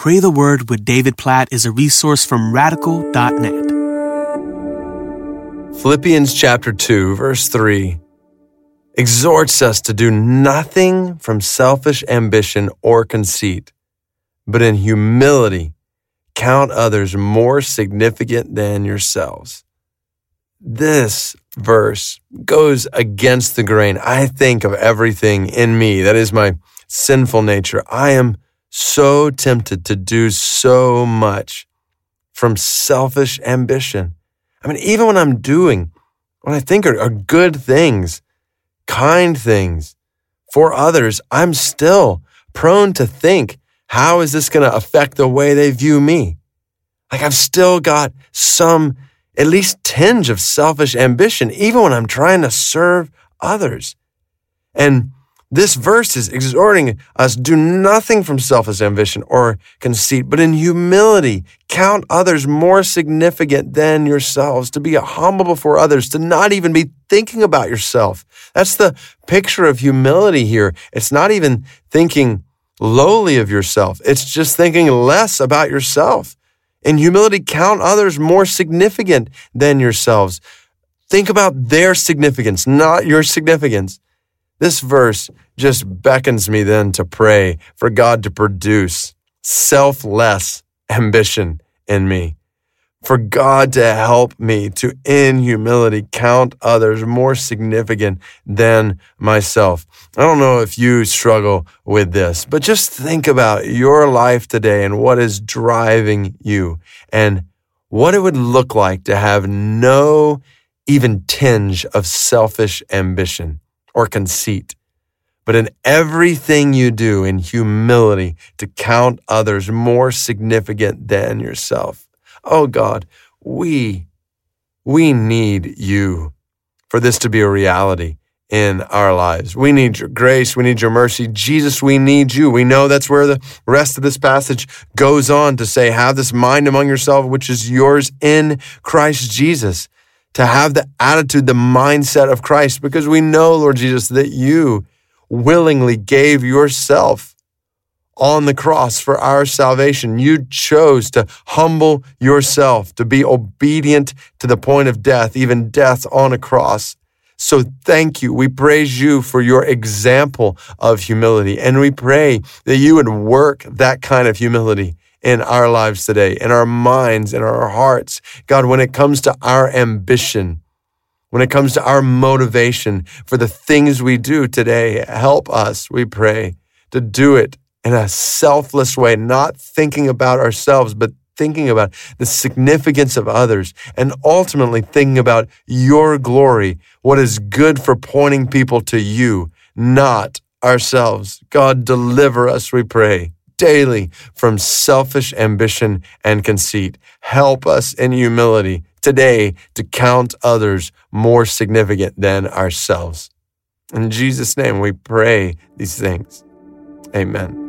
Pray the Word with David Platt is a resource from radical.net. Philippians chapter 2, verse 3 exhorts us to do nothing from selfish ambition or conceit, but in humility count others more significant than yourselves. This verse goes against the grain. I think of everything in me. That is my sinful nature. I am so tempted to do so much from selfish ambition. I mean, even when I'm doing what I think are, are good things, kind things for others, I'm still prone to think, how is this going to affect the way they view me? Like I've still got some at least tinge of selfish ambition, even when I'm trying to serve others. And this verse is exhorting us do nothing from selfish ambition or conceit, but in humility count others more significant than yourselves, to be humble before others, to not even be thinking about yourself. That's the picture of humility here. It's not even thinking lowly of yourself. It's just thinking less about yourself. In humility, count others more significant than yourselves. Think about their significance, not your significance. This verse just beckons me then to pray for God to produce selfless ambition in me. For God to help me to, in humility, count others more significant than myself. I don't know if you struggle with this, but just think about your life today and what is driving you and what it would look like to have no even tinge of selfish ambition or conceit, but in everything you do in humility to count others more significant than yourself. Oh God, we, we need you for this to be a reality in our lives. We need your grace. We need your mercy. Jesus, we need you. We know that's where the rest of this passage goes on to say, have this mind among yourself, which is yours in Christ Jesus to have the attitude, the mindset of Christ, because we know, Lord Jesus, that you willingly gave yourself on the cross for our salvation. You chose to humble yourself, to be obedient to the point of death, even death on a cross. So thank you. We praise you for your example of humility. And we pray that you would work that kind of humility in our lives today, in our minds, in our hearts. God, when it comes to our ambition, when it comes to our motivation for the things we do today, help us, we pray, to do it in a selfless way, not thinking about ourselves, but thinking about the significance of others and ultimately thinking about your glory, what is good for pointing people to you, not ourselves. God, deliver us, we pray daily from selfish ambition and conceit. Help us in humility today to count others more significant than ourselves. In Jesus' name, we pray these things. Amen.